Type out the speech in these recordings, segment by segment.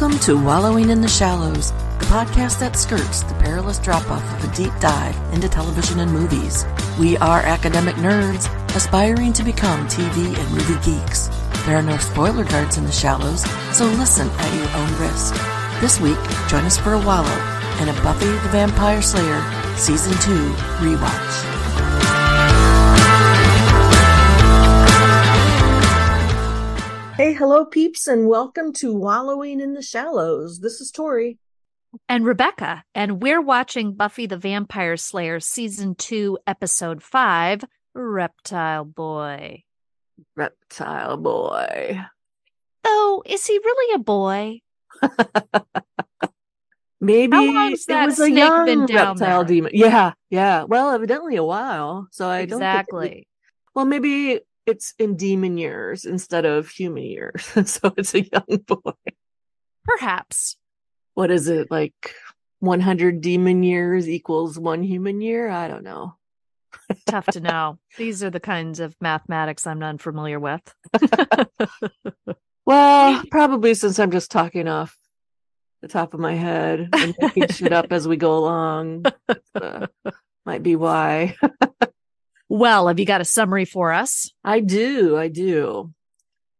Welcome to Wallowing in the Shallows, the podcast that skirts the perilous drop off of a deep dive into television and movies. We are academic nerds aspiring to become TV and movie geeks. There are no spoiler guards in the shallows, so listen at your own risk. This week, join us for a wallow and a Buffy the Vampire Slayer Season 2 rewatch. Hey, hello, peeps, and welcome to Wallowing in the Shallows. This is Tori. And Rebecca, and we're watching Buffy the Vampire Slayer Season 2, Episode 5 Reptile Boy. Reptile Boy. Oh, is he really a boy? Maybe How long's it that was a snake young been down reptile there? demon. Yeah, yeah. Well, evidently a while. So I don't exactly. well, maybe it's in demon years instead of human years. so it's a young boy. Perhaps. What is it like? 100 demon years equals one human year? I don't know. Tough to know. These are the kinds of mathematics I'm not familiar with. Well, probably since I'm just talking off the top of my head and making shit up as we go along. Uh, might be why. Well, have you got a summary for us? I do. I do.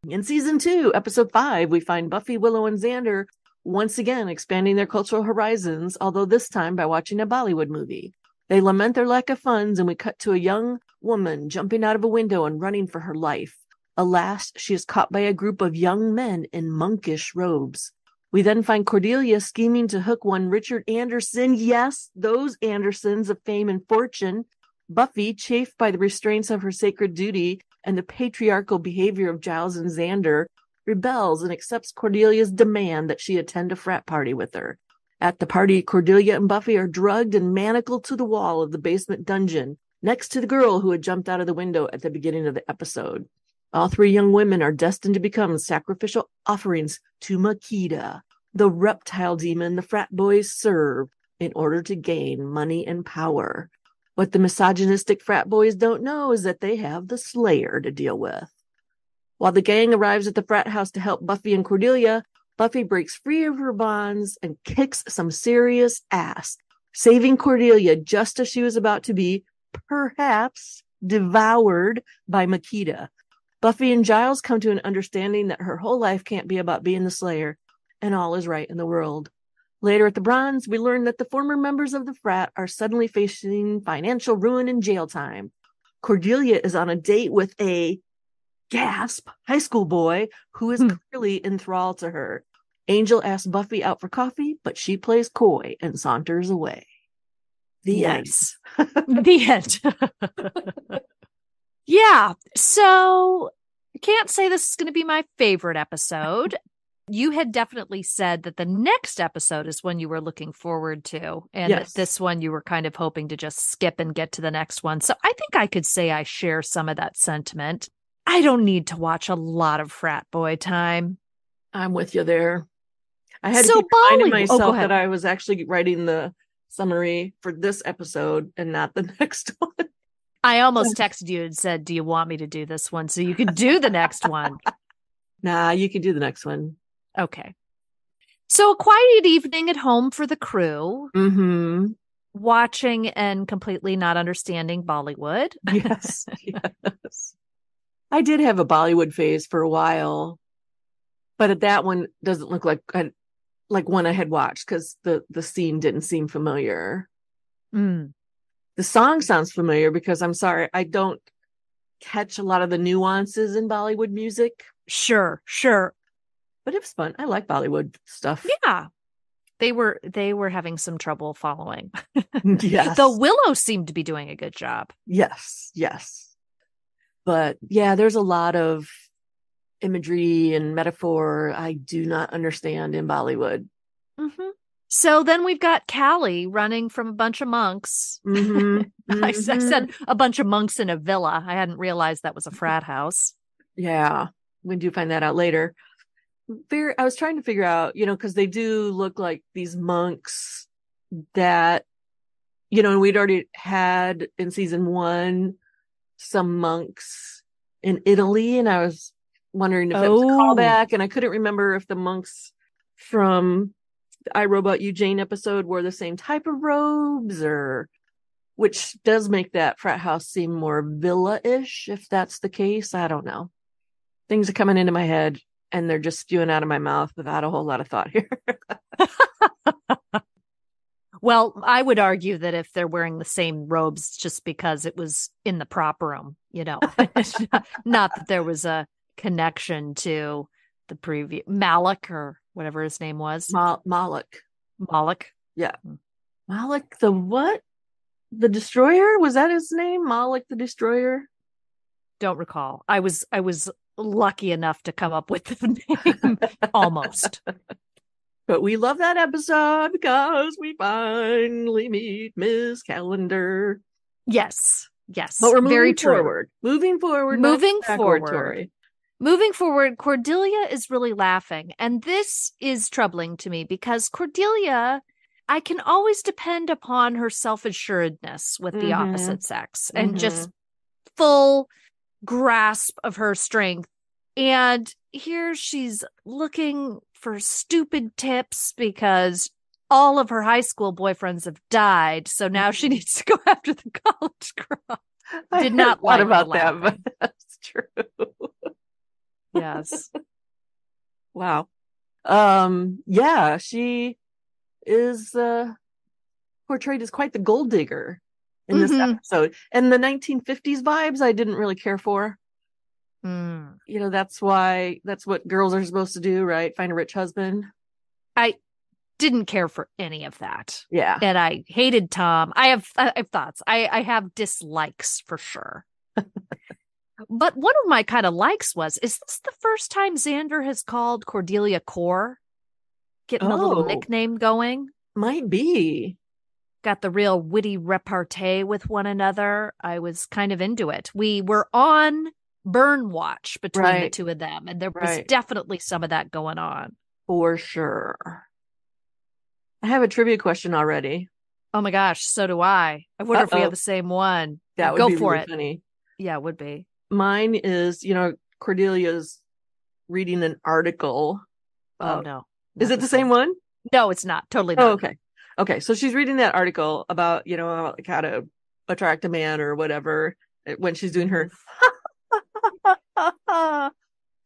In season two, episode five, we find Buffy, Willow, and Xander once again expanding their cultural horizons, although this time by watching a Bollywood movie. They lament their lack of funds, and we cut to a young woman jumping out of a window and running for her life. Alas, she is caught by a group of young men in monkish robes. We then find Cordelia scheming to hook one Richard Anderson. Yes, those Andersons of fame and fortune. Buffy, chafed by the restraints of her sacred duty and the patriarchal behavior of Giles and Xander, rebels and accepts Cordelia's demand that she attend a frat party with her. At the party, Cordelia and Buffy are drugged and manacled to the wall of the basement dungeon, next to the girl who had jumped out of the window at the beginning of the episode. All three young women are destined to become sacrificial offerings to Machida, the reptile demon the frat boys serve in order to gain money and power. What the misogynistic frat boys don't know is that they have the Slayer to deal with. While the gang arrives at the frat house to help Buffy and Cordelia, Buffy breaks free of her bonds and kicks some serious ass, saving Cordelia just as she was about to be, perhaps, devoured by Machida. Buffy and Giles come to an understanding that her whole life can't be about being the Slayer, and all is right in the world. Later at the Bronze, we learn that the former members of the frat are suddenly facing financial ruin and jail time. Cordelia is on a date with a gasp high school boy who is Hmm. clearly enthralled to her. Angel asks Buffy out for coffee, but she plays coy and saunters away. The end. The end. yeah. So I can't say this is going to be my favorite episode. You had definitely said that the next episode is one you were looking forward to, and Yes. that this one you were kind of hoping to just skip and get to the next one. So I think I could say I share some of that sentiment. I don't need to watch a lot of frat boy time. I'm with you there. I had So to keep reminding oh, myself ahead. that I was actually writing the summary for this episode and not the next one. I almost texted you and said, Do you want me to do this one so you could do the next one? Nah, you can do the next one. Okay. So a quiet evening at home for the crew, Mm-hmm. watching and completely not understanding Bollywood. Yes. yes. I did have a Bollywood phase for a while, but that one doesn't look like I, like one I had watched because the the scene didn't seem familiar. Mm. The song sounds familiar because I'm sorry, I don't catch a lot of the nuances in Bollywood music, Sure, sure. But it was fun. I like Bollywood stuff. Yeah. They were they were having some trouble following. yes. Though Willow seemed to be doing a good job. Yes, yes. But yeah, there's a lot of imagery and metaphor I do not understand in Bollywood. Mhm. So then we've got Callie running from a bunch of monks. Mhm, I, s- I mhm. said a bunch of monks in a villa. I hadn't realized that was a frat house. Yeah, we do find that out later. Very, I was trying to figure out, you know, because they do look like these monks that, you know, and we'd already had in season one some monks in Italy, and I was wondering if that was a Oh. callback, and I couldn't remember if the monks from the I Robot You Jane episode wore the same type of robes or which does make that frat house seem more villa-ish if that's the case. I don't know. Things are coming into my head and they're just spewing out of my mouth without a whole lot of thought here. well, I would argue that if they're wearing the same robes just because it was in the prop room, you know, not, that there was a connection to the previous Malik or whatever his name was. Ma- Malik. Malik. Yeah. Hmm. Malik the what? The destroyer? Was that his name? Malik the destroyer? Don't recall. I was I was lucky enough to come up with the name almost. But we love that episode because we finally meet Miss Calendar. Yes. Yes. But we're moving Very true. forward. Moving forward. Moving forward. Tori. Moving forward, Cordelia is really laughing. And this is troubling to me because Cordelia, I can always depend upon her self assuredness with the Mhm. opposite sex and Mhm. just full grasp of her strength. And here she's looking for stupid tips because all of her high school boyfriends have died. So now she needs to go after the college girl. I Did not like about that, but that's true. Yes. Wow. Um, yeah, she is uh portrayed as quite the gold digger in this Mhm. episode. And the 1950s vibes I didn't really care for. Mm. You know, that's why that's what girls are supposed to do, right? Find a rich husband. I didn't care for any of that. Yeah. And I hated Tom. I have I have thoughts. I I have dislikes for sure. but one of my kind of likes was is this the first time Xander has called Cordelia Core? Getting a little Oh. nickname going. Might be. Got the real witty repartee with one another. I was kind of into it. We were on burn watch between the two of them, and there was Right. definitely some of that going on. For sure. I have a trivia question already. Oh my gosh, so do I. I wonder if we have the same one. That would Go be for really it. funny. Yeah, it would be. Mine is, you know, Cordelia's reading an article. Oh Uh, no. Is it the same one? No, it's not. Totally not. Oh, okay. Okay. So she's reading that article about, you know, like how to attract a man or whatever uh, when she's doing her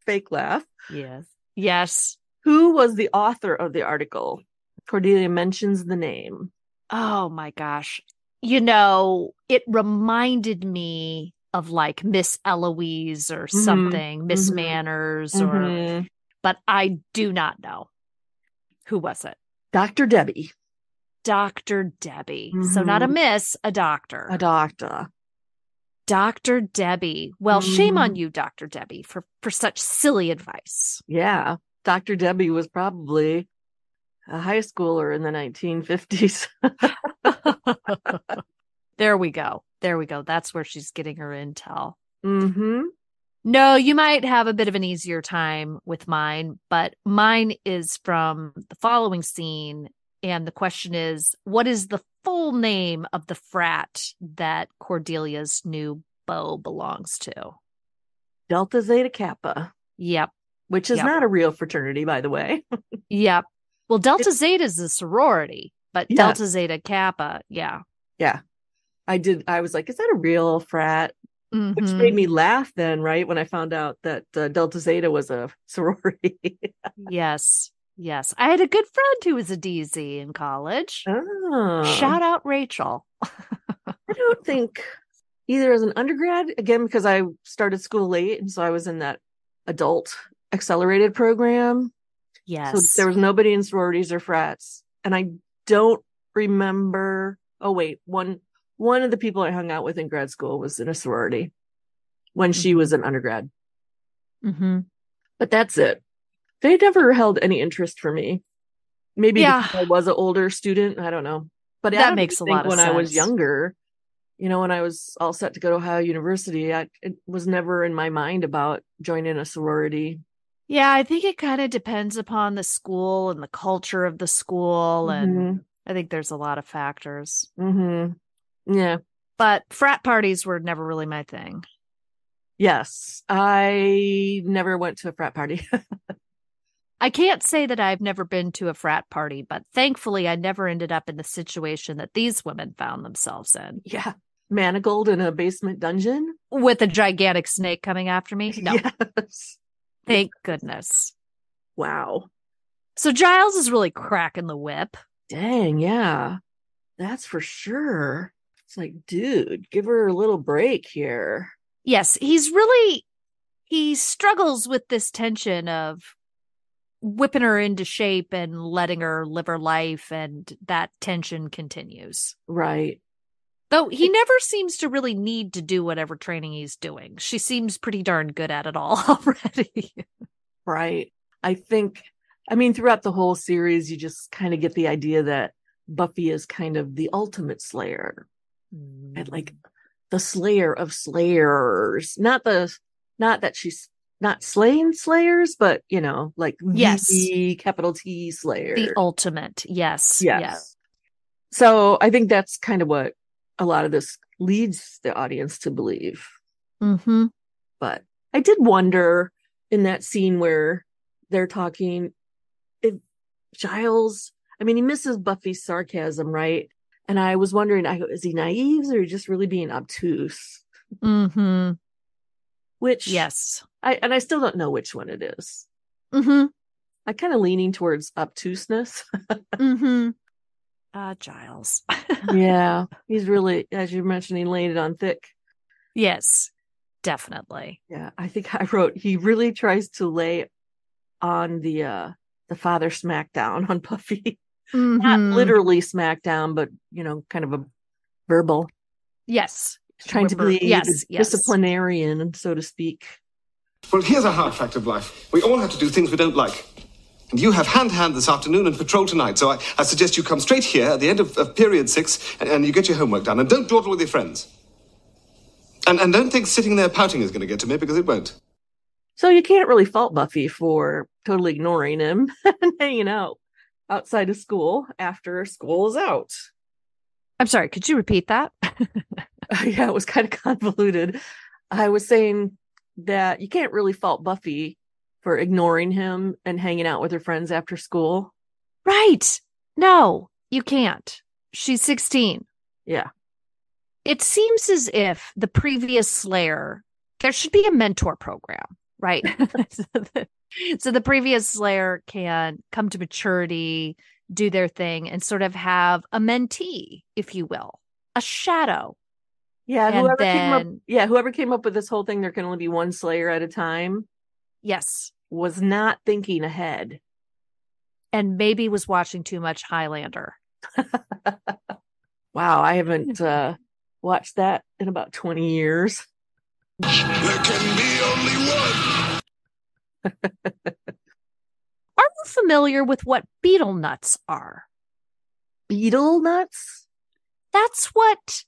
fake laugh. Yes. Yes. Who was the author of the article? Cordelia mentions the name. Oh my gosh. You know, it reminded me of like Miss Eloise or Mhm. something, Miss Mhm. Manners, or, Mhm. but I do not know. Who was it? Dr. Debbie, Dr. Debbie. So not a Mhm. miss, a doctor. a doctor. Dr. Debbie. Well, shame on Mhm. you, Dr. Debbie, for for such silly advice. Yeah. Dr. Debbie was probably a high schooler in the 1950s. there we go. There we go. That's where she's getting her intel. mm-hmm. No, you might have a bit of an easier time with mine, but mine is from the following scene. And the question is what is the full name of the frat that Cordelia's new beau belongs to? Delta Zeta Kappa, Yep. which is Yep. not a real fraternity, by the way. Yep. Well, Delta Zeta is a sorority, but Yeah. Delta Zeta Kappa, yeah. Yeah. I did. I was like, is that a real frat? Which Mhm. made me laugh then, right? When I found out that uh, Delta Zeta was a sorority. Yes. Yes. I had a good friend who was a DZ in college. oh. Shout out Rachel. I don't think either as an undergrad, again, because I started school late. And so I was in that adult accelerated program. Yes. So there was nobody in sororities or frats. And I don't remember. Oh, wait. One, one of the people I hung out with in grad school was in a sorority when she Mhm. was an undergrad. hmm But that's it. They never held any interest for me. Maybe Yeah. because I was an older student. I don't know. But That makes a lot of sense. when I was younger, you know, when I was all set to go to Ohio University, I, it was never in my mind about joining a sorority. Yeah, I think it kind of depends upon the school and the culture of the school. And I think there's a lot of factors. Mm-hmm. Yeah. But frat parties were never really my thing. Yes. I never went to a frat party. I can't say that I've never been to a frat party, but thankfully I never ended up in the situation that these women found themselves in. Yeah. Manacled in a basement dungeon with a gigantic snake coming after me. No. Yes. Thank goodness. Wow. So Giles is really cracking the whip. Dang, yeah. That's for sure. It's like, dude, give her a little break here. Yes, he's really he struggles with this tension of whipping her into shape and letting her live her life and that tension continues. Right. Though he never seems to really need to do whatever training he's doing. She seems pretty darn good at it all already. right. I think I mean throughout the whole series you just kind of get the idea that Buffy is kind of the ultimate slayer. Mm. And like the slayer of slayers. Not the not that she's not slaying slayers, but you know, like yes, the capital T slayer. The ultimate. Yes. Yes. yes. So I think that's kind of what a lot of this leads the audience to believe. Mm-hmm. But I did wonder in that scene where they're talking if Giles, I mean, he misses Buffy's sarcasm, right? And I was wondering, I go, is he naive or just really being obtuse? Mm-hmm. Which yes, I and I still don't know which one it is. Mm-hmm. I kind of leaning towards obtuseness. mm-hmm. Uh, Giles. yeah, he's really, as you're mentioning, laying it on thick. Yes, definitely. Yeah, I think I wrote he really tries to lay on the uh the father smackdown on Buffy. Mm-hmm. Not literally smackdown, but you know, kind of a verbal. Yes. Trying to be yes, yes. disciplinarian, so to speak. Well, here's a hard fact of life. We all have to do things we don't like. And you have hand hand this afternoon and patrol tonight, so I, I suggest you come straight here at the end of, of period six and, and, you get your homework done. And don't dawdle with your friends. And, and don't think sitting there pouting is going to get to me because it won't. So you can't really fault Buffy for totally ignoring him and hanging out outside of school after school is out. I'm sorry, could you repeat that? yeah, it was kind of convoluted. I was saying that you can't really fault Buffy for ignoring him and hanging out with her friends after school. Right. No, you can't. She's 16. Yeah. It seems as if the previous Slayer, there should be a mentor program, right? so, the, so the previous Slayer can come to maturity, do their thing, and sort of have a mentee, if you will, a shadow. Yeah, and whoever then, came up yeah, whoever came up with this whole thing, there can only be one Slayer at a time. Yes. Was not thinking ahead. And maybe was watching too much Highlander. wow, I haven't uh, watched that in about 20 years. There can be only one. are you familiar with what betel nuts are? Betel nuts? That's what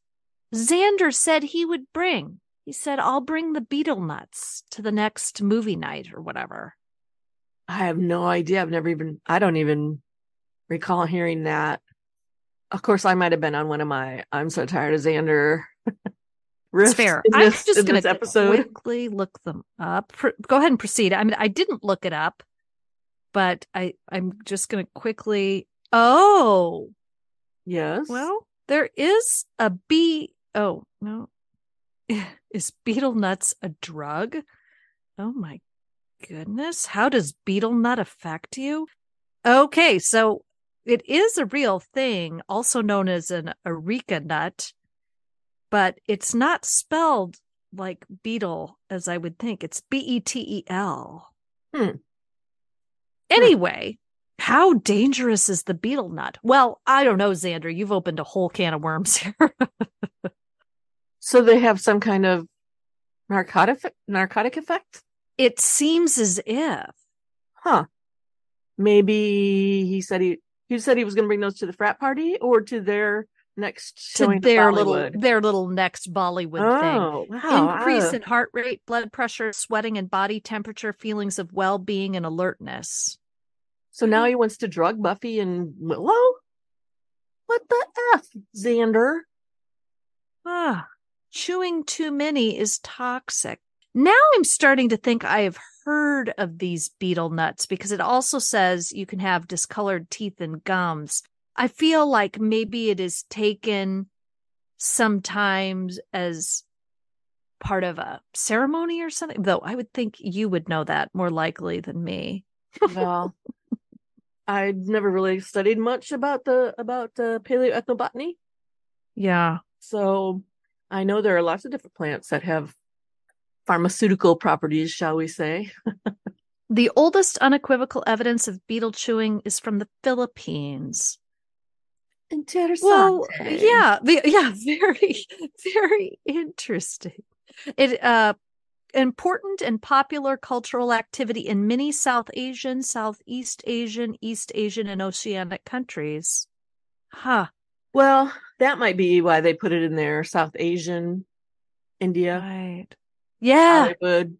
Xander said he would bring. He said, I'll bring the betel nuts to the next movie night or whatever. I have no idea. I've never even, I don't even recall hearing that. Of course, I might have been on one of my I'm so tired of Xander. It's fair. This, I'm just going to quickly look them up. Go ahead and proceed. I mean, I didn't look it up, but I I'm just going to quickly. Oh, yes. Well, there is a B. Oh no, is betel nuts a drug? Oh my goodness. How does betel nut affect you? Okay, so it is a real thing, also known as an areca nut, but it's not spelled like beetle as I would think. It's B E T E L. Hmm. Anyway, how dangerous is the betel nut? Well, I don't know, Xander. You've opened a whole can of worms here. So they have some kind of narcotic narcotic effect? It seems as if. Huh. Maybe he said he he said he was going to bring those to the frat party or to their next to their little their little next Bollywood oh, thing. Wow. Increase in heart rate, blood pressure, sweating and body temperature, feelings of well-being and alertness. So now he wants to drug Buffy and Willow? What the F, Xander? Ah, chewing too many is toxic. Now I'm starting to think I have heard of these betel nuts because it also says you can have discolored teeth and gums. I feel like maybe it is taken sometimes as part of a ceremony or something, though I would think you would know that more likely than me. Well, I never really studied much about the about uh, paleoethnobotany, Yeah. so I know there are lots of different plants that have pharmaceutical properties, shall we say? The oldest unequivocal evidence of betel chewing is from the Philippines. Well, yeah, yeah, very, very interesting. It uh important and popular cultural activity in many South Asian, Southeast Asian, East Asian, and Oceanic countries. Huh. Well, that might be why they put it in there. South Asian, India, Right. Yeah. Hollywood.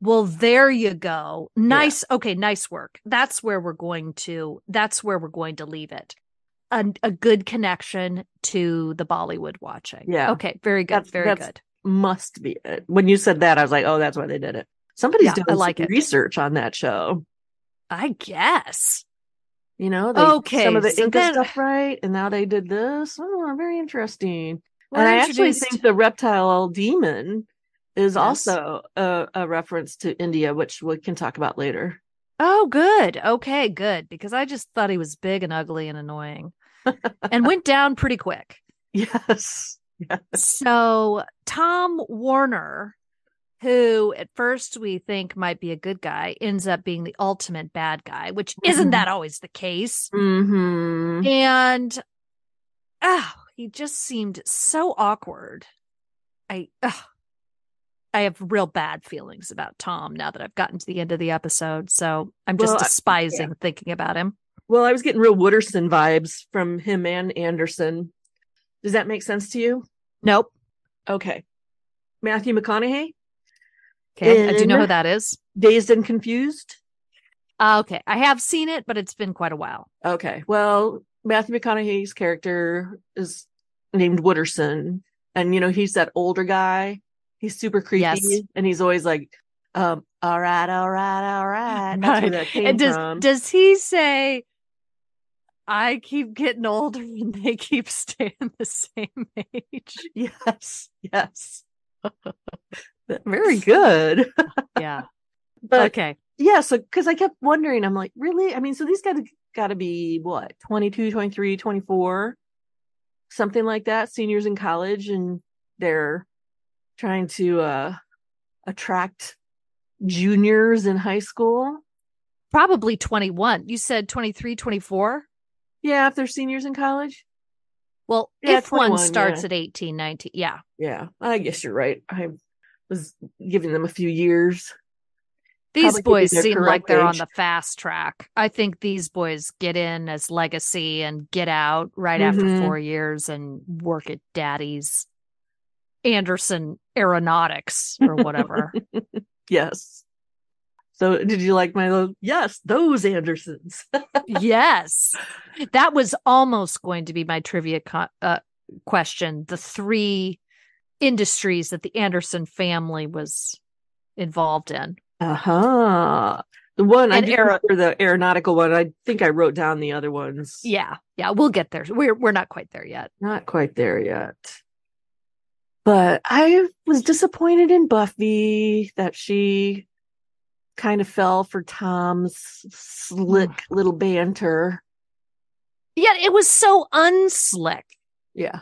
Well, there you go. Nice. Okay, nice work. That's where we're going to that's where we're going to leave it. A, a good connection to the Bollywood watching. Yeah. Okay, very good. That's- very that's- good. Must be it. When you said that, I was like, oh, that's why they did it. Somebody's Yeah, doing I like some research on that show. I guess. You know, they Okay, some of the so Inca then- stuff right, and now they did this. Oh, very interesting. We're and I actually think the reptile demon is Yes. also a, a reference to India, which we can talk about later. Oh, good. Okay, good. Because I just thought he was big and ugly and annoying and went down pretty quick. Yes. Yeah. So, Tom Warner, who at first we think might be a good guy, ends up being the ultimate bad guy, which isn't that always the case. hmm And oh, he just seemed so awkward. I ugh, I have real bad feelings about Tom now that I've gotten to the end of the episode. So I'm just Well, I- despising thinking about him. Well, I was getting real Wooderson vibes from him and Anderson. Does that make sense to you? Nope. Okay. Matthew McConaughey, Okay. I do know who that is. Dazed and Confused. Uh, okay. I have seen it, but it's been quite a while. Okay. Well, Matthew McConaughey's character is named Wooderson. And, you know, he's that older guy. He's super creepy. Yes. And he's always like, um, all right, all right, all right. That's Right. that came And does from. does he say I keep getting older and they keep staying the same age? yes. Yes. Very good. Yeah. But okay. yeah, so because I kept wondering, I'm like, really? I mean, so these guys got to be what, 22, 23, 24, something like that, seniors in college, and they're trying to uh attract juniors in high school. Probably 21. You said 23, 24? Yeah, if they're seniors in college. Well, Yeah, if one starts yeah. at 18, 19. Yeah. Yeah, I guess you're right. I was giving them a few years. These Probably boys seem like they're on the fast track. I think these boys get in as legacy and get out right after Mhm. four years and work at daddy's Anderson Aeronautics or whatever. Yes. So, did you like my little? Yes, those Andersons. yes. That was almost going to be my trivia co- uh, question. The three industries that the Anderson family was involved in. Uh huh. The one I And aero- remember the aeronautical one. I think I wrote down the other ones. Yeah. Yeah. We'll get there. We're, we're not quite there yet. Not quite there yet. But I was disappointed in Buffy that she kind of fell for Tom's slick little banter. Yet it was so unslick, Yeah.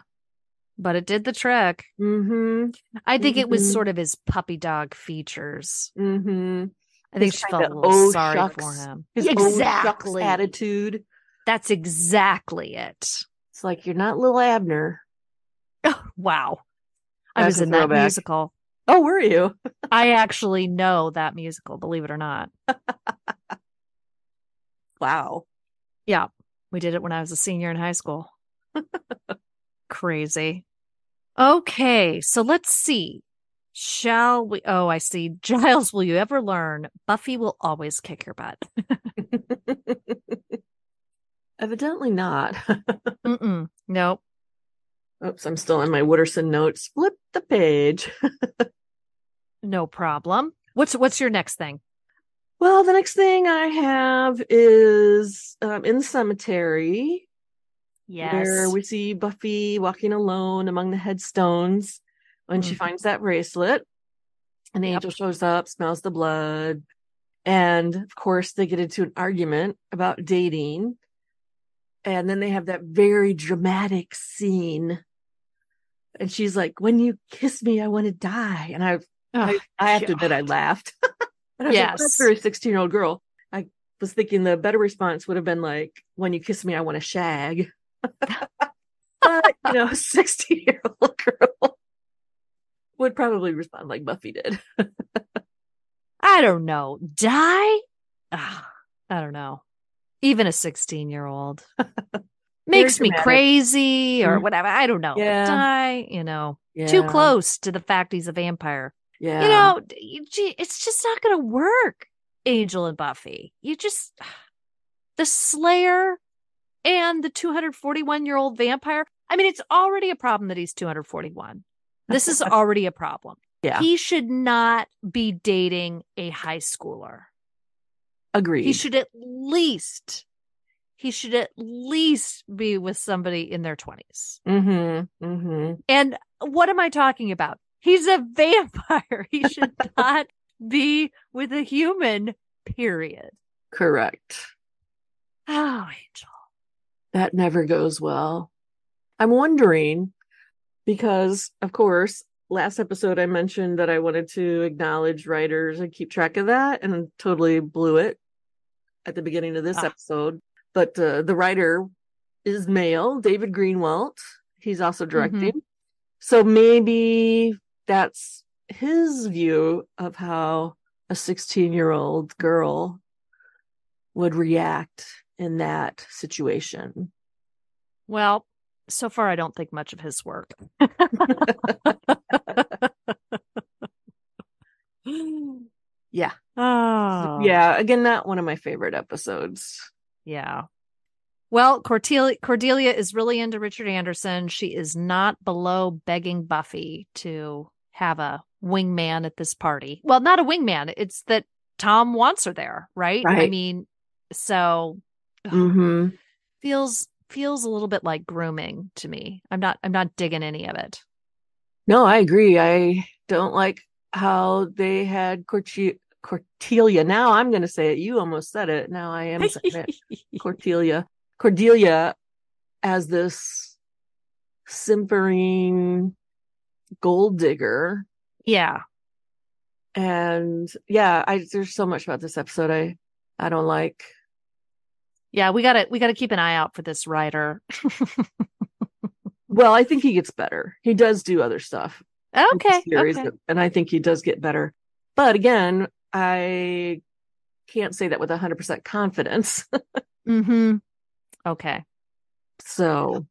But it did the trick. Mm-hmm. I think it was Mhm. sort of his puppy dog features. Mm-hmm. I think she felt a little "Oh, sorry shucks." for him. His exactly. attitude. That's exactly it. It's like you're not little Abner. Wow. I was in that musical. Oh, were you? I actually know that musical, believe it or not. Wow. Yeah, we did it when I was a senior in high school. Crazy. Okay, so let's see. Shall we? Oh, I see. Giles, will you ever learn? Buffy will always kick your butt. Evidently not. Mm-mm. Nope. Oops, I'm still on my Wooderson notes. Flip the page. No problem. What's what's your next thing? Well, the next thing I have is um, in the cemetery Yes. where we see Buffy walking alone among the headstones when she Mhm. finds that bracelet. And the Yep. angel shows up, smells the blood. And of course, they get into an argument about dating. And then they have that very dramatic scene. And she's like, When you kiss me, I want to die. And I, I, Oh, I have to admit, I laughed. and I like, Yes. That's for a 16 year old girl. I was thinking the better response would have been like, When you kiss me, I want to shag. But, you know, a 16 year old girl would probably respond like Buffy did. I don't know. Die? Ah, I don't know. Even a 16 year old makes me crazy or Mhm. whatever. I don't know. Yeah. Die, you know, Yeah. too close to the fact he's a vampire. Yeah. You know, gee, it's just not going to work, Angel and Buffy. You just, the Slayer and the 241 year old vampire. I mean, it's already a problem that he's 241. This is already a problem. Yeah. He should not be dating a high schooler. Agreed. He should at least, he should at least be with somebody in their 20s. Mm-hmm. Mm-hmm. And what am I talking about? He's a vampire. He should not be with a human, period. Correct. Oh, Angel. That never goes well. I'm wondering because, of course, last episode I mentioned that I wanted to acknowledge writers and keep track of that and totally blew it at the beginning of this Ah. episode. But uh, the writer is male, David Greenwalt. He's also directing. So maybe that's his view of how a 16 year old girl would react in that situation. Well, so far, I don't think much of his work. Yeah. Oh, Yeah. Again, not one of my favorite episodes. Yeah. Well, Cordelia, Cordelia is really into Richard Anderson. She is not below begging Buffy to have a wingman at this party. Well, not a wingman. It's that Tom wants her there, right? I mean, so hmm feels feels a little bit like grooming to me. I'm not I'm not digging any of it. No, I agree. I don't like how they had Corti- Cordelia. Now I'm going to say it. You almost said it. Now I am saying it. Cordelia. Cordelia as this simpering gold digger. yeah. And yeah, I there's so much about this episode I I don't like. Yeah, we got to we got to keep an eye out for this writer. Well, I think he gets better. He does do other stuff. okay. series, okay. and I think he does get better. But again, I can't say that with 100% confidence. Mhm. Okay. so,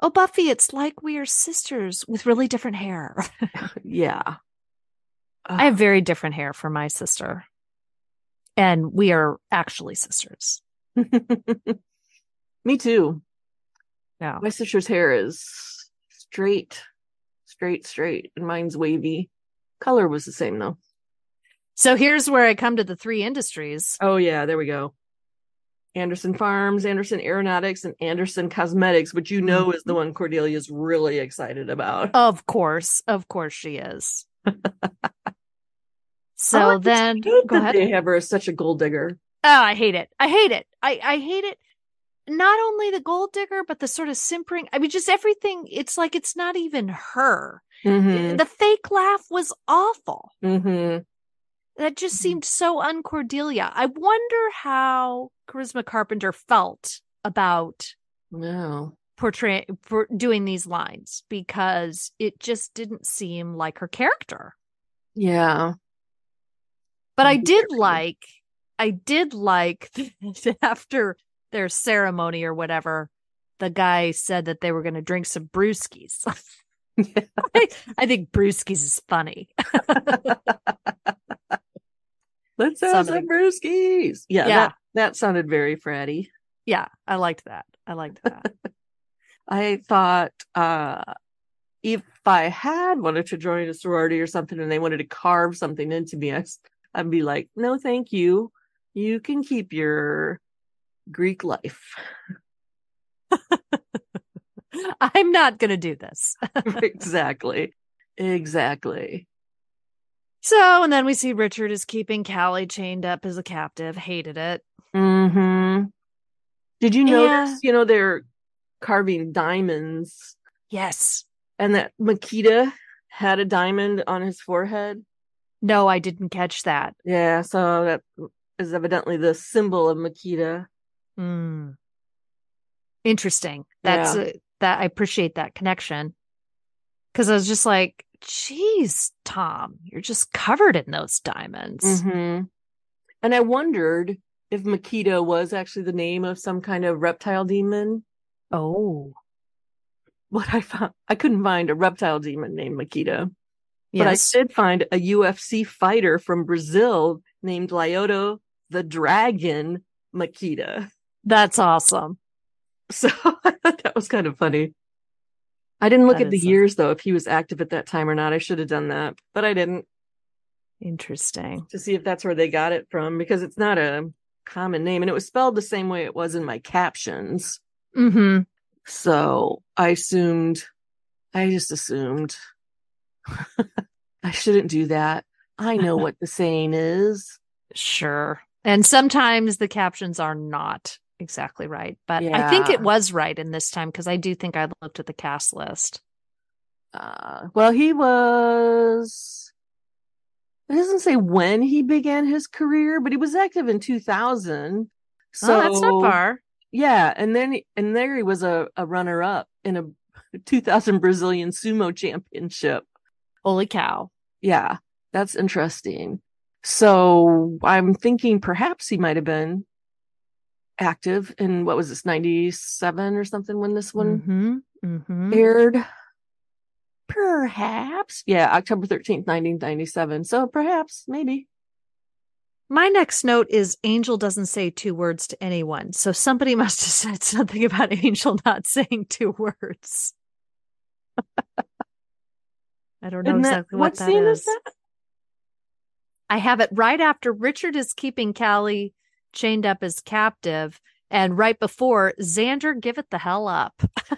Oh, Buffy, it's like we are sisters with really different hair. yeah. I have very different hair from my sister. And we are actually sisters. Me too. Yeah. My sister's hair is straight, straight, straight, and mine's wavy. Color was the same though. So here's where I come to the three industries. Oh yeah, there we go. Anderson Farms, Anderson Aeronautics, and Anderson Cosmetics, which you know is the mm-hmm. one Cordelia's really excited about. Of course. Of course she is. so then go ahead. They have her as such a gold digger. Oh, I hate it. I hate it. I, I hate it. Not only the gold digger, but the sort of simpering. I mean, just everything. It's like it's not even her. Mm-hmm. The fake laugh was awful. Mm-hmm. That just seemed so uncordelia. I wonder how Charisma Carpenter felt about No. portray for doing these lines because it just didn't seem like her character. Yeah. But I did like, I did like that after their ceremony or whatever, the guy said that they were going to drink some brewskis. I, I think brewskis is funny. Let's have some brewskis. Yeah, Yeah. That, that sounded very fratty. Yeah, I liked that. I liked that. I thought uh if I had wanted to join a sorority or something and they wanted to carve something into me, I, I'd be like, no, thank you. You can keep your Greek life. I'm not going to do this. exactly. Exactly. So, and then we see Richard is keeping Callie chained up as a captive. Hated it. hmm Did you Yeah. notice, you know, they're carving diamonds Yes. and that Machida had a diamond on his forehead? No, I didn't catch that. Yeah, so that is evidently the symbol of Machida. Hmm. Interesting. That's Yeah. uh, that. I appreciate that connection. Because I was just like, "Geez, Tom, you're just covered in those diamonds." hmm And I wondered if Machida was actually the name of some kind of reptile demon. Oh, What I found, I couldn't find a reptile demon named Machida, but. I did find a UFC fighter from Brazil named Lyoto the Dragon Machida. That's awesome. So I thought that was kind of funny. I didn't look That at the years though, if he was active at that time or not. I should have done that, but I didn't Interesting. to see if that's where they got it from because it's not a common name and it was spelled the same way it was in my captions. Hmm. So I assumed, I just assumed I shouldn't do that. I know what the saying is. Sure. And sometimes the captions are not exactly right, but I think it was right in this time because I do think I looked at the cast list. Uh, well, he was, it doesn't say when he began his career, but he was active in 2000. So oh, that's not far. Yeah. And then, and there he was a, a runner up in a 2000 Brazilian sumo championship. Holy cow. Yeah. That's interesting. So I'm thinking perhaps he might have been active in what was this, 97 or something when this one hmm hmm aired. Perhaps. Yeah, October 13th, 1997. So perhaps, maybe. My next note is Angel doesn't say two words to anyone. So somebody must have said something about Angel not saying two words. I don't know Isn't that- exactly what, what that is. is that? I have it right after Richard is keeping Callie chained up as captive, and right before Xander, give it the hell up.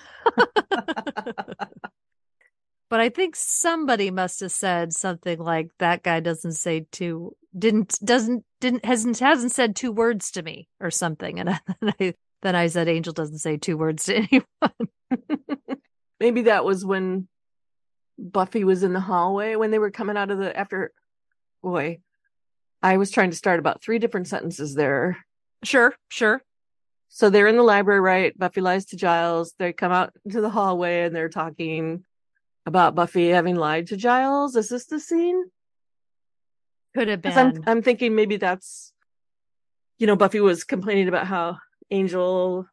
but I think somebody must have said something like that guy doesn't say two didn't doesn't didn't hasn't hasn't said two words to me or something. And then I then I said Angel doesn't say two words to anyone. maybe that was when Buffy was in the hallway when they were coming out of the after boy. I was trying to start about three different sentences there. Sure, sure. So they're in the library, right? Buffy lies to Giles. They come out into the hallway and they're talking about Buffy having lied to Giles. Is this the scene? Could have been. I'm I'm thinking maybe that's you know, Buffy was complaining about how Angel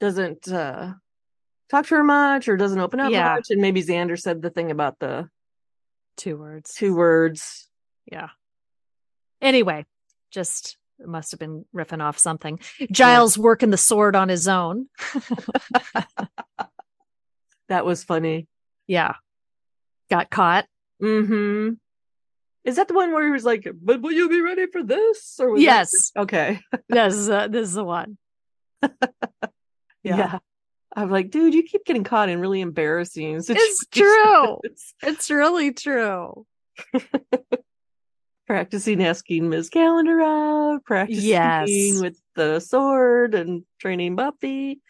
doesn't uh talk to her much or doesn't open up Yeah. much. And maybe Xander said the thing about the two words. two words. Yeah. Anyway, just must have been riffing off something. Giles working the sword on his own. That was funny. Yeah. Got caught. Mm-hmm. Is that the one where he was like, but will you be ready for this? Or was that- Yes. Okay. this is uh, this is the one. Yeah. I'm like, dude, you keep getting caught in really embarrassing situations. It's true. It's really true. Practicing asking Ms. Calendar out, practicing Yes. with the sword and training Buffy.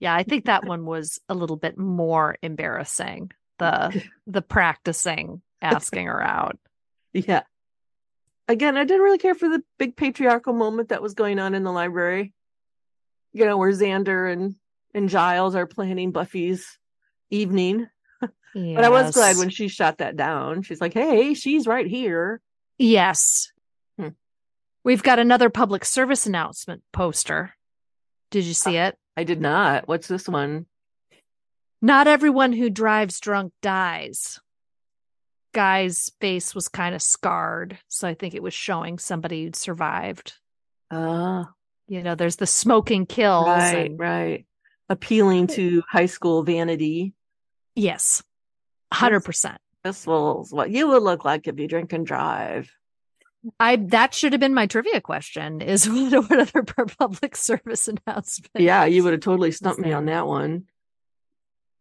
Yeah, I think that one was a little bit more embarrassing. The the practicing asking her out. Yeah. Again, I didn't really care for the big patriarchal moment that was going on in the library. You know, where Xander and, and Giles are planning Buffy's evening. But I was glad when she shot that down. She's like, hey, she's right here. Yes. Hmm. We've got another public service announcement poster. Did you see it? I did not. What's this one? Not everyone who drives drunk dies. Guy's face was kind of scarred, so I think it was showing somebody who'd survived. Ah, You know, there's the smoking kills. right, and- right. Appealing to high school vanity. Yes. 100%. This was what you would look like if you drink and drive. I that should have been my trivia question is what, what other public service announcement? Yeah, you would have totally stumped me on that one.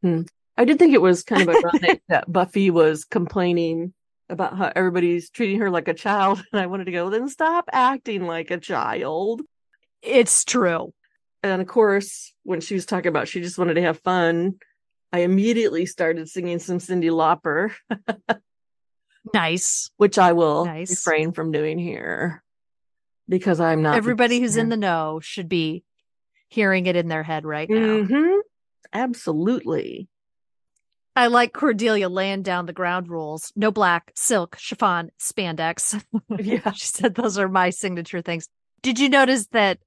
Hmm. I did think it was kind of ironic that Buffy was complaining about how everybody's treating her like a child, and I wanted to go, then stop acting like a child. It's true. And of course, when she was talking about she just wanted to have fun, I immediately started singing some Cyndi Lauper, Nice. which I will Nice. refrain from doing here because I'm not. Everybody who's in the know should be hearing it in their head right now. hmm Absolutely. I like Cordelia laying down the ground rules. No black, silk, chiffon, spandex. Yeah. she said those are my signature things. Did you notice that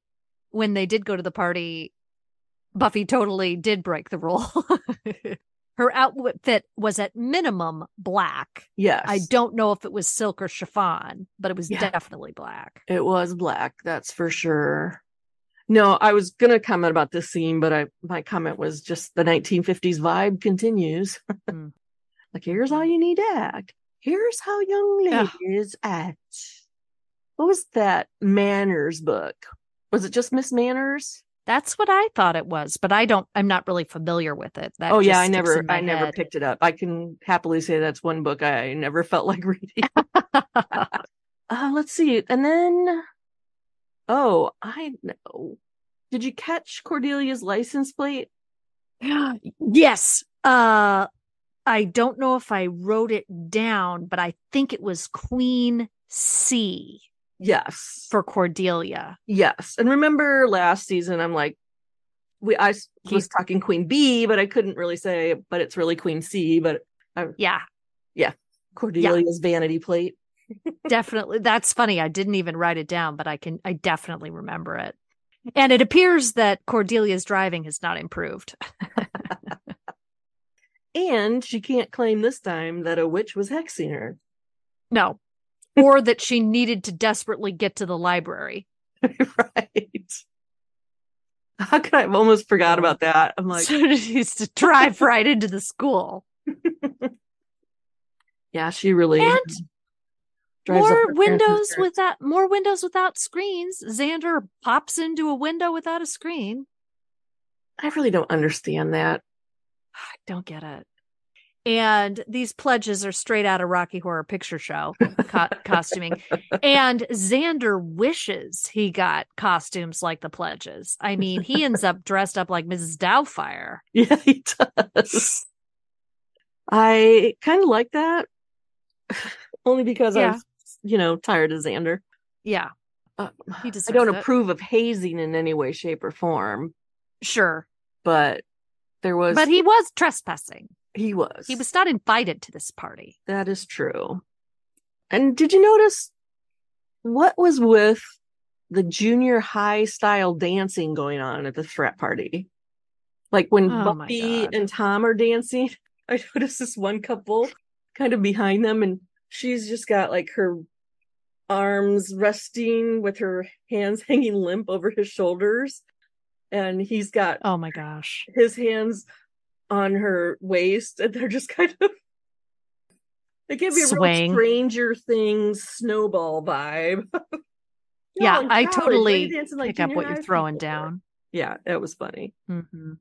when they did go to the party, Buffy totally did break the rule? Her outfit was at minimum black. Yes. I don't know if it was silk or chiffon, but it was Yeah. definitely black. It was black, that's for sure. No, I was gonna comment about this scene, but I my comment was just the 1950s vibe continues. Hmm. like here's how you need to act. Here's how young ladies act. What was that Manners book? Was it just Miss Manners? That's what I thought it was, but I don't. I'm not really familiar with it. That oh yeah, I never I never picked it up. I can happily say that's one book I never felt like reading. Uh, let's see. And then, oh, I know. Did you catch Cordelia's license plate? yes. Uh I don't know if I wrote it down, but I think it was Queen C Yes. for Cordelia. yes. And remember last season, I'm like, we I was Keep- talking Queen B, but I couldn't really say, but it's really Queen C. But Yeah, yeah, Cordelia's vanity plate. definitely. That's funny. I didn't even write it down, but I can I definitely remember it. And it appears that Cordelia's driving has not improved. And she can't claim this time that a witch was hexing her. No. Or that she needed to desperately get to the library. right. How could I have almost forgot about that? I'm like, so she used to drive right into the school. yeah, she really And more windows without more windows without screens. Xander pops into a window without a screen. I really don't understand that. I don't get it. And these pledges are straight out of Rocky Horror Picture Show co- costuming. And Xander wishes he got costumes like the pledges. I mean, he ends up dressed up like Mrs. Doubtfire. Yeah, he does. I kind of like that, only because Yeah. I'm, you know, tired of Xander. Yeah, Uh, he I don't it. approve of hazing in any way, shape, or form, Sure. but there was. But he was trespassing. He was. He was not invited to this party. That is true. And did you notice what was with the junior high style dancing going on at the frat party? Like when Oh Buffy and Tom are dancing, I noticed this one couple kind of behind them, and she's just got like her arms resting with her hands hanging limp over his shoulders. And he's got Oh my gosh. his hands on her waist and they're just kind of it give me a real stranger things snowball vibe Yeah, I college, totally dancing like Pick up what you're throwing down. yeah it was funny hmm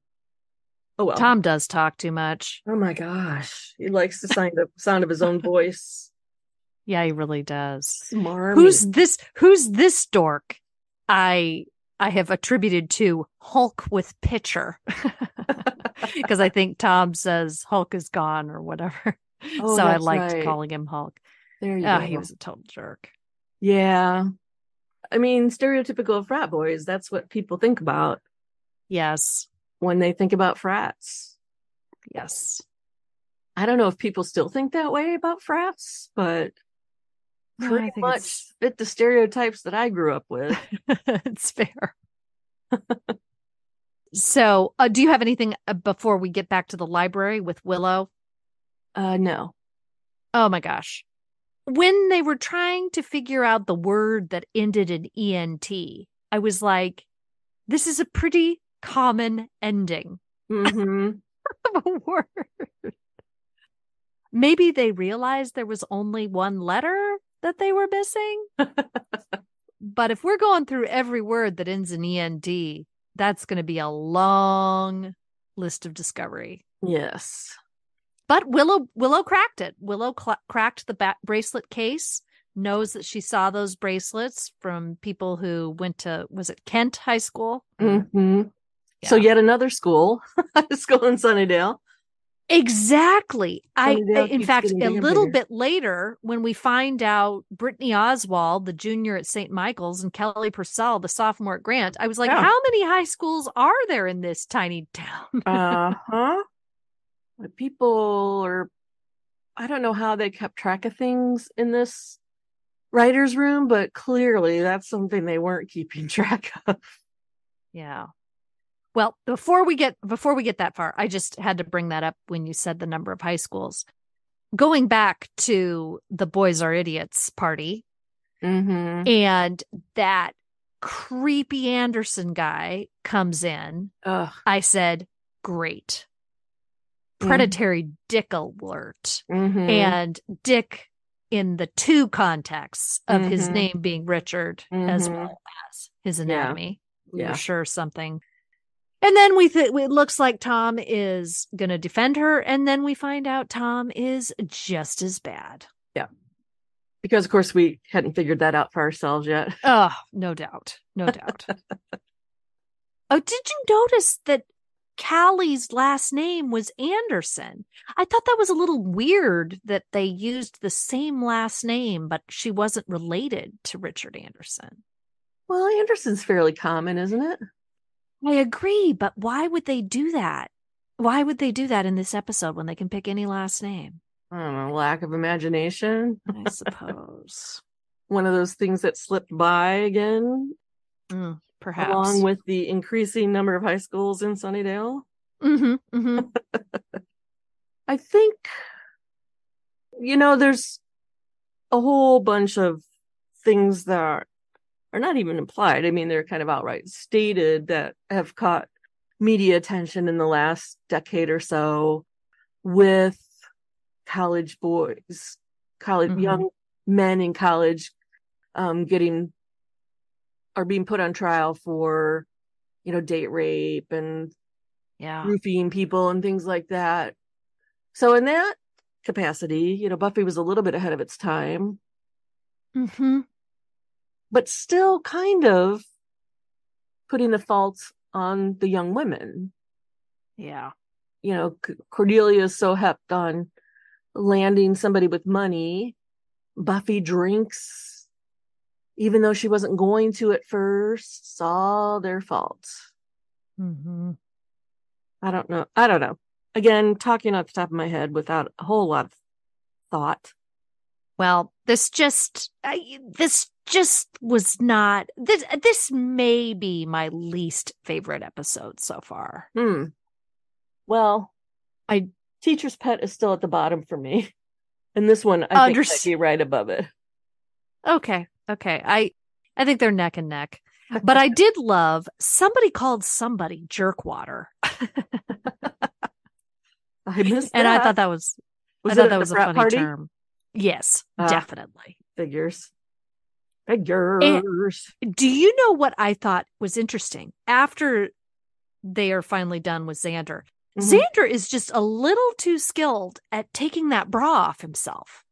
oh well Tom does talk too much. oh my gosh he likes the sound of sound of his own voice Yeah, he really does. Smarmy. Who's this? Who's this dork? I I have attributed to Hulk with pitcher because I think Tom says Hulk is gone or whatever. Oh, so I liked right. calling him Hulk. there you Oh, go he was a total jerk. yeah i mean stereotypical frat boys that's what people think about Yes, when they think about frats yes. I don't know if people still think that way about frats, but pretty think much it's- fit the stereotypes that I grew up with. it's fair. So, uh, do you have anything uh, before we get back to the library with Willow? Uh, no. Oh my gosh. When they were trying to figure out the word that ended in ENT, I was like, this is a pretty common ending hmm of a word. maybe they realized there was only one letter that they were missing. but if we're going through every word that ends in END, that's going to be a long list of discovery. Yes. But Willow Willow cracked it. Willow cl- cracked the ba- bracelet case. Knows that she saw those bracelets from people who went to was it Kent High School? hmm So yet another school, school in Sunnydale. Exactly. I in fact a little bigger. bit later when we find out Brittany Oswald, the junior at St. Michael's, and Kelly Purcell, the sophomore at Grant, I was like, Yeah. how many high schools are there in this tiny town? Uh huh. People are, I don't know how they kept track of things in this writer's room, but clearly that's something they weren't keeping track of. Yeah. Well, before we get before we get that far, I just had to bring that up when you said the number of high schools. Going back to the boys are idiots party Mm-hmm. and that creepy Anderson guy comes in, Ugh. I said, "Great. Mhm. Predatory dick alert." Mhm. And Dick in the two contexts of his Mhm. name being Richard as Mhm. well as his Yeah. anatomy. We Yeah. were sure something. And then we th- it looks like Tom is going to defend her. And then we find out Tom is just as bad. Yeah, because of course we hadn't figured that out for ourselves yet. Oh, no doubt. No doubt. oh, did you notice that Callie's last name was Anderson? I thought that was a little weird that they used the same last name, but she wasn't related to Richard Anderson. Well, Anderson's fairly common, isn't it? I agree, but why would they do that? Why would they do that in this episode when they can pick any last name? I don't know, lack of imagination. I suppose. One of those things that slipped by again, Mm, perhaps. along with the increasing number of high schools in Sunnydale. hmm hmm I think, you know, there's a whole bunch of things that are, not even implied. I mean, they're kind of outright stated that have caught media attention in the last decade or so with college boys, college, Mhm. young men in college, um, getting are being put on trial for, you know, date rape and Yeah. roofing people and things like that. So in that capacity, you know, Buffy was a little bit ahead of its time, hmm but still kind of putting the fault on the young women. Yeah. You know, Cordelia is so hepped on landing somebody with money. Buffy drinks, even though she wasn't going to at first. It's all their fault. hmm I don't know. I don't know. Again, talking off the top of my head without a whole lot of thought. Well, this just I, this just was not this this may be my least favorite episode so far. Hmm. Well, I teacher's pet is still at the bottom for me, and this one I think might be right above it. Okay. Okay. I I think they're neck and neck. But I did love somebody called somebody jerkwater. I missed And I thought that was was I thought that was a funny party? term. Yes, Ah. definitely. Figures, figures. Do you know what I thought was interesting? After they are finally done with Xander, Mhm. Xander is just a little too skilled at taking that bra off himself.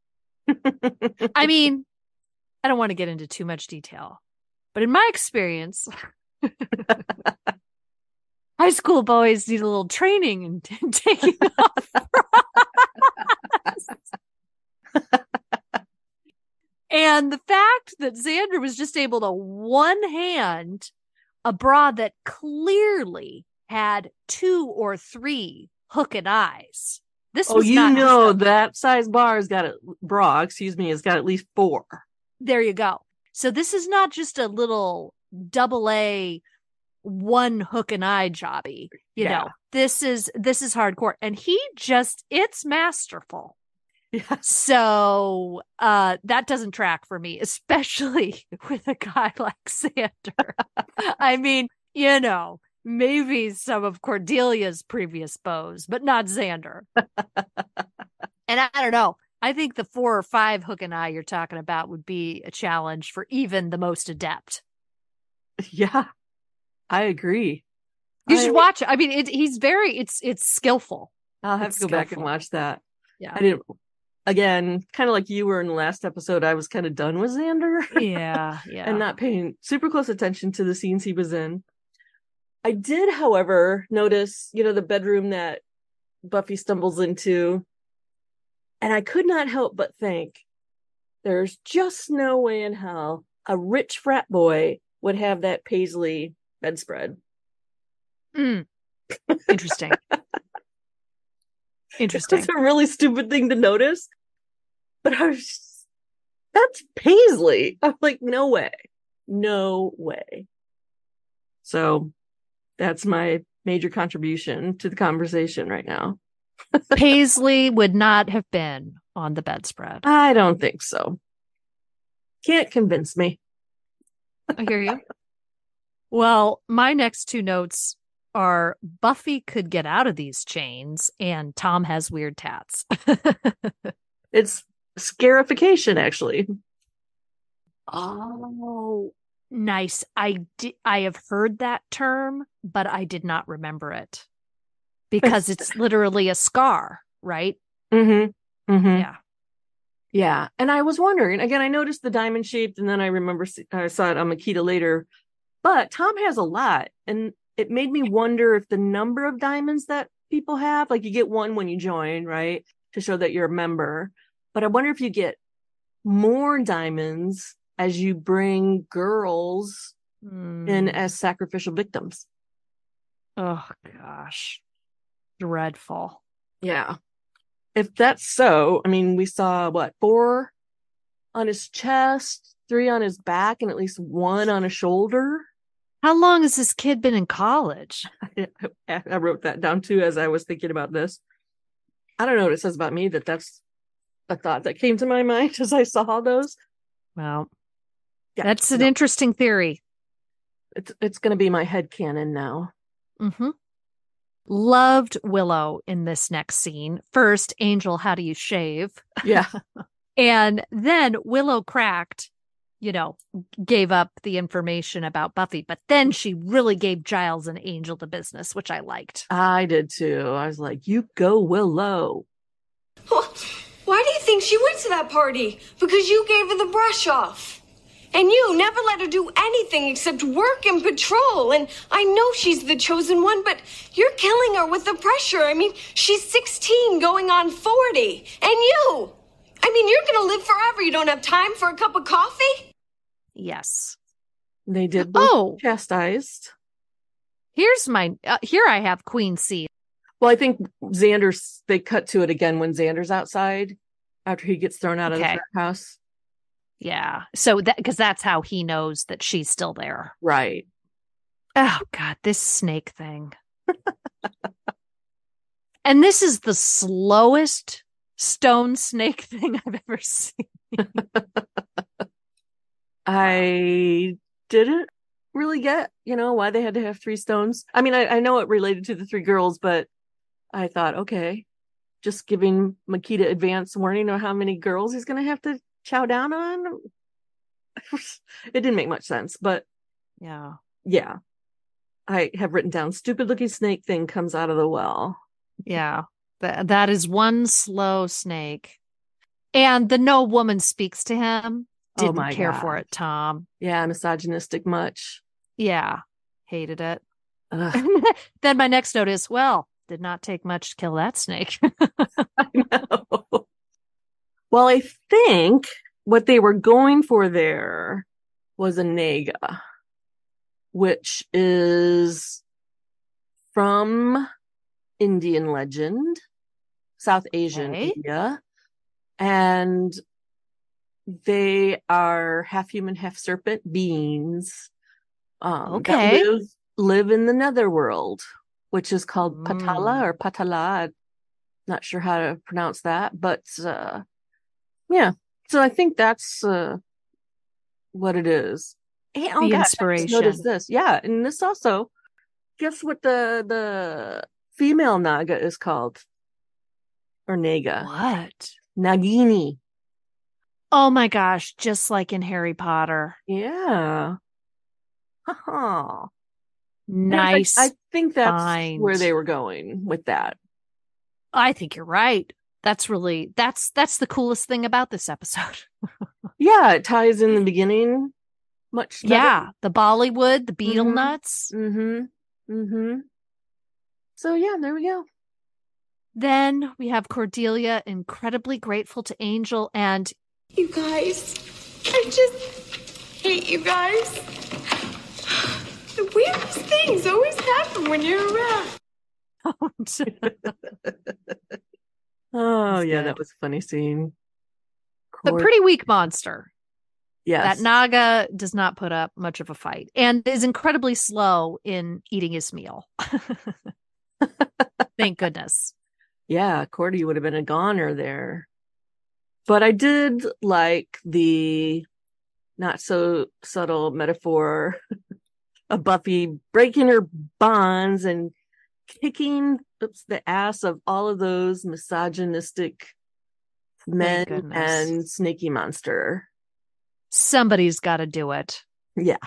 I mean, I don't want to get into too much detail, but in my experience, high school boys need a little training in in taking off. And the fact that Xander was just able to one hand a bra that clearly had two or three hook and eyes. This oh, was you know that size bar has got a bra. Excuse me, has got at least four. there you go. So this is not just a little double A one hook and eye jobby. You Yeah. know, this is this is hardcore. And he just it's masterful. So uh that doesn't track for me, especially with a guy like Xander. I mean, you know, maybe some of Cordelia's previous beaus, but not Xander. And I, I don't know. I think the four or five hook and eye you're talking about would be a challenge for even the most adept. Yeah, I agree. You I- should watch it. I mean, it, he's very it's it's skillful. I'll have It's to go back and watch that. Yeah. I didn't. Again, kind of like you were in the last episode, I was kind of done with Xander Yeah, yeah. and not paying super close attention to the scenes he was in. I did, however, notice, you know, the bedroom that Buffy stumbles into, and I could not help but think there's just no way in hell a rich frat boy would have that paisley bedspread. Mm. Interesting. Interesting. That's a really stupid thing to notice. But I was just, that's Paisley. I'm like, no way. No way. So that's my major contribution to the conversation right now. Paisley would not have been on the bedspread. I don't think so. Can't convince me. I hear you. Well, my next two notes are Buffy could get out of these chains and Tom has weird tats. It's scarification, actually. oh, nice. I di- I have heard that term, but I did not remember it because it's literally a scar, right? Mm-hmm. Mm-hmm. Yeah. Yeah. And I was wondering again, I noticed the diamond shaped and then I remember I saw it on Machida later, but Tom has a lot. And it made me wonder if the number of diamonds that people have, like you get one when you join, right? To show that you're a member. But I wonder if you get more diamonds as you bring girls in Mm. as sacrificial victims. Oh gosh. Dreadful. Yeah. If that's so, I mean, we saw what, four on his chest, three on his back, and at least one on his shoulder. How long has this kid been in college? I, I wrote that down too as I was thinking about this. I don't know what it says about me that that's a thought that came to my mind as I saw those. Well, Yeah, that's an no, interesting theory. it's it's going to be my head canon now. Mm-hmm. Loved Willow in this next scene. First, Angel, how do you shave? Yeah, And then Willow cracked, you know, gave up the information about Buffy, but then she really gave Giles and Angel the business, which I liked. I did too. I was like, "You go, Willow." Why do you think she went to that party? Because you gave her the brush off. And you never let her do anything except work and patrol. And I know she's the chosen one, but you're killing her with the pressure. I mean, she's 16 going on 40. And you! I mean, you're gonna live forever. You don't have time for a cup of coffee? Yes. They did Oh, chastised. here's my, uh, here I have Queen C. Well, I think Xander's they cut to it again when Xander's outside after he gets thrown out of the house. Yeah. So that, because that's how he knows that she's still there. Right. Oh God, this snake thing. and this is the slowest stone snake thing I've ever seen. I didn't really get, you know, why they had to have three stones. I mean, I, I know it related to the three girls, but I thought, okay, just giving Machida advance warning of how many girls he's going to have to chow down on. it didn't make much sense, but Yeah. yeah. I have written down stupid looking snake thing comes out of the well. Yeah. That that is one slow snake. And the no woman speaks to him. Oh Didn't my care for it, Tom. Yeah, misogynistic much. Yeah. Hated it. Then my next note is, well, did not take much to kill that snake. I know. Well, I think what they were going for there was a naga, which is from Indian legend, South Asian Okay. India, and they are half human, half serpent beings. Um, Okay. live, live in the netherworld, which is called Patala Mm. or Patala. Not sure how to pronounce that, but uh, yeah. So I think that's uh, what it is. And, oh The just inspiration. Notice this, yeah, and this also. Guess what the the female naga is called? or Naga. What? Nagini. Oh my gosh, just like in Harry Potter. Yeah. Nice. I think that's find. where they were going with that. I think you're right. That's really that's that's the coolest thing about this episode. Yeah, it ties in the beginning much better. yeah, the Bollywood, the betel Mhm. nuts. Mm-hmm. Mm-hmm. So yeah, there we go. Then we have Cordelia incredibly grateful to Angel and You guys, I just hate you guys. The weirdest things always happen when you're around. Oh He's yeah, that was a funny scene. but Cord- pretty weak monster. yes. That Naga does not put up much of a fight and is incredibly slow in eating his meal. Thank goodness. Yeah, Cordy would have been a goner there. But I did like the not so subtle metaphor of Buffy breaking her bonds and kicking oops, the ass of all of those misogynistic men and Snaky Monster. Somebody's got to do it. Yeah.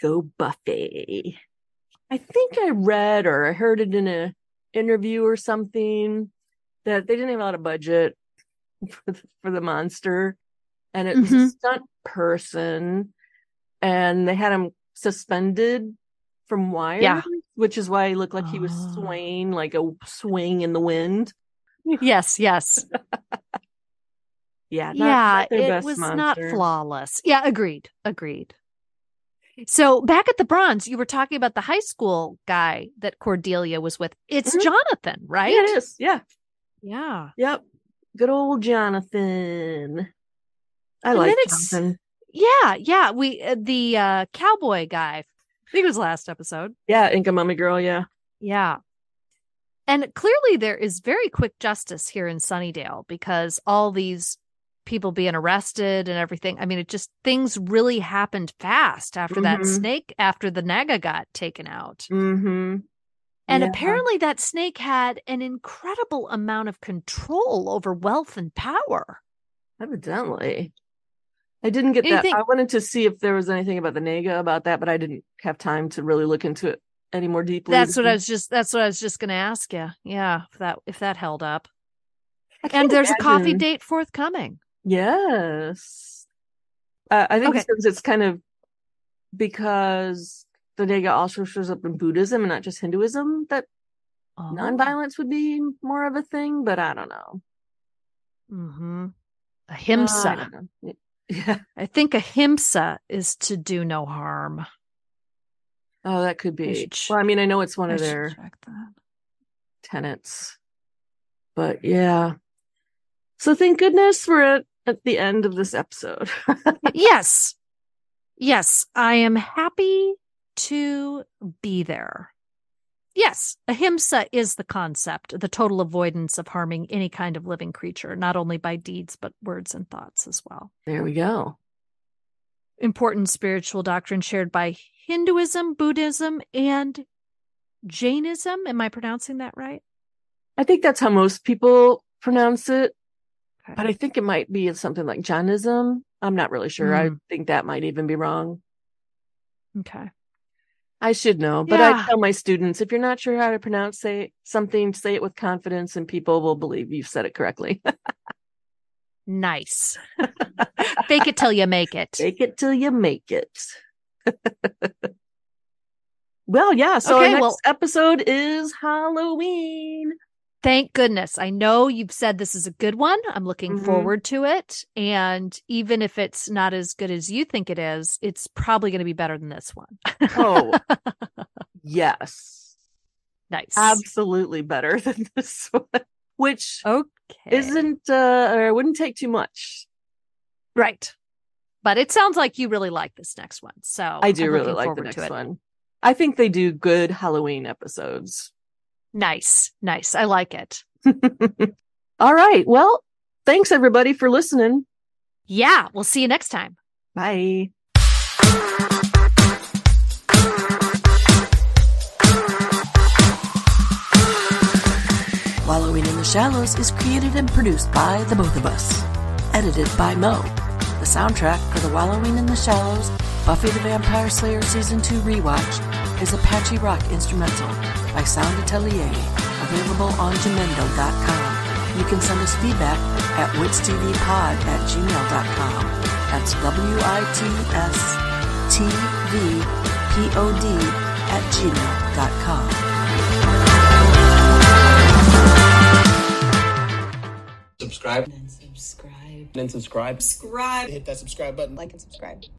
Go Buffy. I think I read or I heard it in a interview or something that they didn't have a lot of budget for the, for the monster and it was a stunt person and they had him suspended from wires, Yeah. which is why he looked like he was Oh. swaying like a swing in the wind. Yes, yes. Yeah. not- yeah, not it was not flawless. Yeah, agreed. Agreed. So back at the bronze, you were talking about the high school guy that Cordelia was with. It's Mhm. Jonathan, right? Yeah, it is. Yeah. Yeah. Yep. Good old Jonathan. I And like Jonathan. Yeah, yeah. We uh, the uh cowboy guy. I think it was last episode. Yeah, Inca Mummy Girl. Yeah. Yeah. And clearly there is very quick justice here in Sunnydale because all these people being arrested and everything. I mean, it just things really happened fast after that Mhm. snake, after the Naga got taken out. Mm-hmm. And Yeah. apparently that snake had an incredible amount of control over wealth and power. Evidently. I didn't get Anything- that. I wanted to see if there was anything about the Naga about that, but I didn't have time to really look into it any more deeply. That's what I was just that's what I was just going to ask you. Yeah, if that if that held up. And there's a coffee date forthcoming. Yes. Uh, I think Okay. it's because it's kind of because the Naga also shows up in Buddhism and not just Hinduism that Oh. nonviolence would be more of a thing, but I don't know. Mm-hmm. A Uh, I. Yeah. I think ahimsa is to do no harm. Oh, that could be. ch- Well, I mean, I know it's one I of their tenets, but yeah. So thank goodness we're at, at the end of this episode. yes. Yes, I am happy to be there. Yes, ahimsa is the concept, the total avoidance of harming any kind of living creature, not only by deeds, but words and thoughts as well. there we go. Important spiritual doctrine shared by Hinduism, Buddhism, and Jainism. Am I pronouncing that right? I think that's how most people pronounce it, Okay. but I think it might be something like Jainism. I'm not really sure. I Mm. think that might even be wrong. Okay. I should know, but Yeah. I tell my students if you're not sure how to pronounce say something, say it with confidence, and people will believe you've said it correctly. Nice. Fake it till you make it. Take it till you make it. well, yeah. So Okay, our next well- episode is Halloween. Thank goodness. I know you've said this is a good one. I'm looking Mhm. forward to it. And even if it's not as good as you think it is, it's probably going to be better than this one. Oh, yes, nice. absolutely better than this one, which okay. isn't uh, or wouldn't take too much. right. But it sounds like you really like this next one. So I do I'm really like the next one. I think they do good Halloween episodes. Nice. Nice. I like it. All right. Well, thanks everybody for listening. Yeah. We'll see you next time. Bye. Wallowing in the The Shallows is created and produced by the both of us. Edited by Mo. The soundtrack for The Wallowing in the Shallows, Buffy the Vampire Slayer Season 2 Rewatch is Apache Rock Instrumental by Sound Atelier, available on Jamendo.com. You can send us feedback at witstvpod at gmail.com. That's W-I-T-S T-V-P-O-D at gmail.com. Subscribe. And subscribe. And subscribe. Subscribe. Hit that subscribe button. Like and subscribe.